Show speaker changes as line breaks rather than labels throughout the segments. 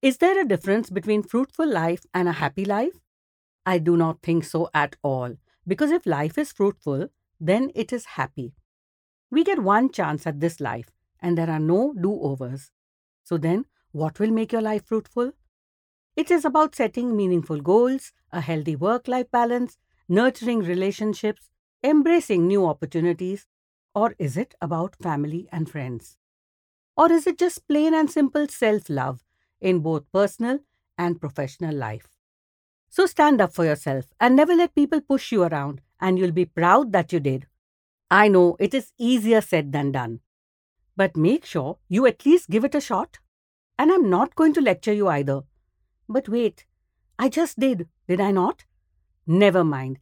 Is there a difference between fruitful life and a happy life? I do not think so at all, because if life is fruitful, then it is happy. We get one chance at this life, and there are no do overs. So then, what will make your life fruitful? It is about setting meaningful goals, a healthy work life balance, nurturing relationships, embracing new opportunities, or is it about family and friends? Or is it just plain and simple self love in both personal and professional life? So stand up for yourself and never let people push you around, and you'll be proud that you did. I know it is easier said than done, but make sure you at least give it a shot. And I'm not going to lecture you either. But wait, I just did, did I not? Never mind.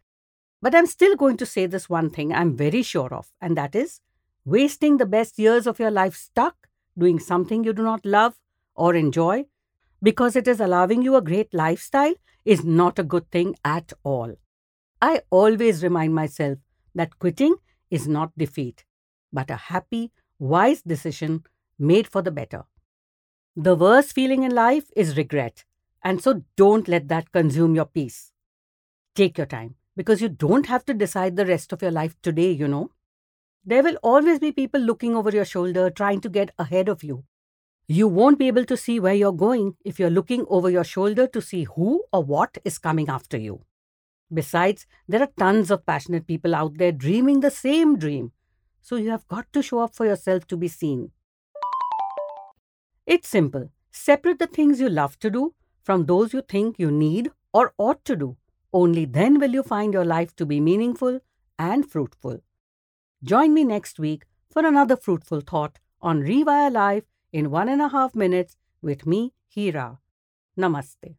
But I'm still going to say this one thing I'm very sure of, and that is wasting the best years of your life stuck doing something you do not love or enjoy because it is allowing you a great lifestyle is not a good thing at all. I always remind myself that quitting is not defeat, but a happy, wise decision made for the better. The worst feeling in life is regret, and so don't let that consume your peace. Take your time because you don't have to decide the rest of your life today, you know. There will always be people looking over your shoulder trying to get ahead of you. You won't be able to see where you're going if you're looking over your shoulder to see who or what is coming after you. Besides, there are tons of passionate people out there dreaming the same dream. So you have got to show up for yourself to be seen. It's simple. Separate the things you love to do from those you think you need or ought to do. Only then will you find your life to be meaningful and fruitful. Join me next week for another fruitful thought on Rewire Life in one and a half minutes with me, Hira. Namaste.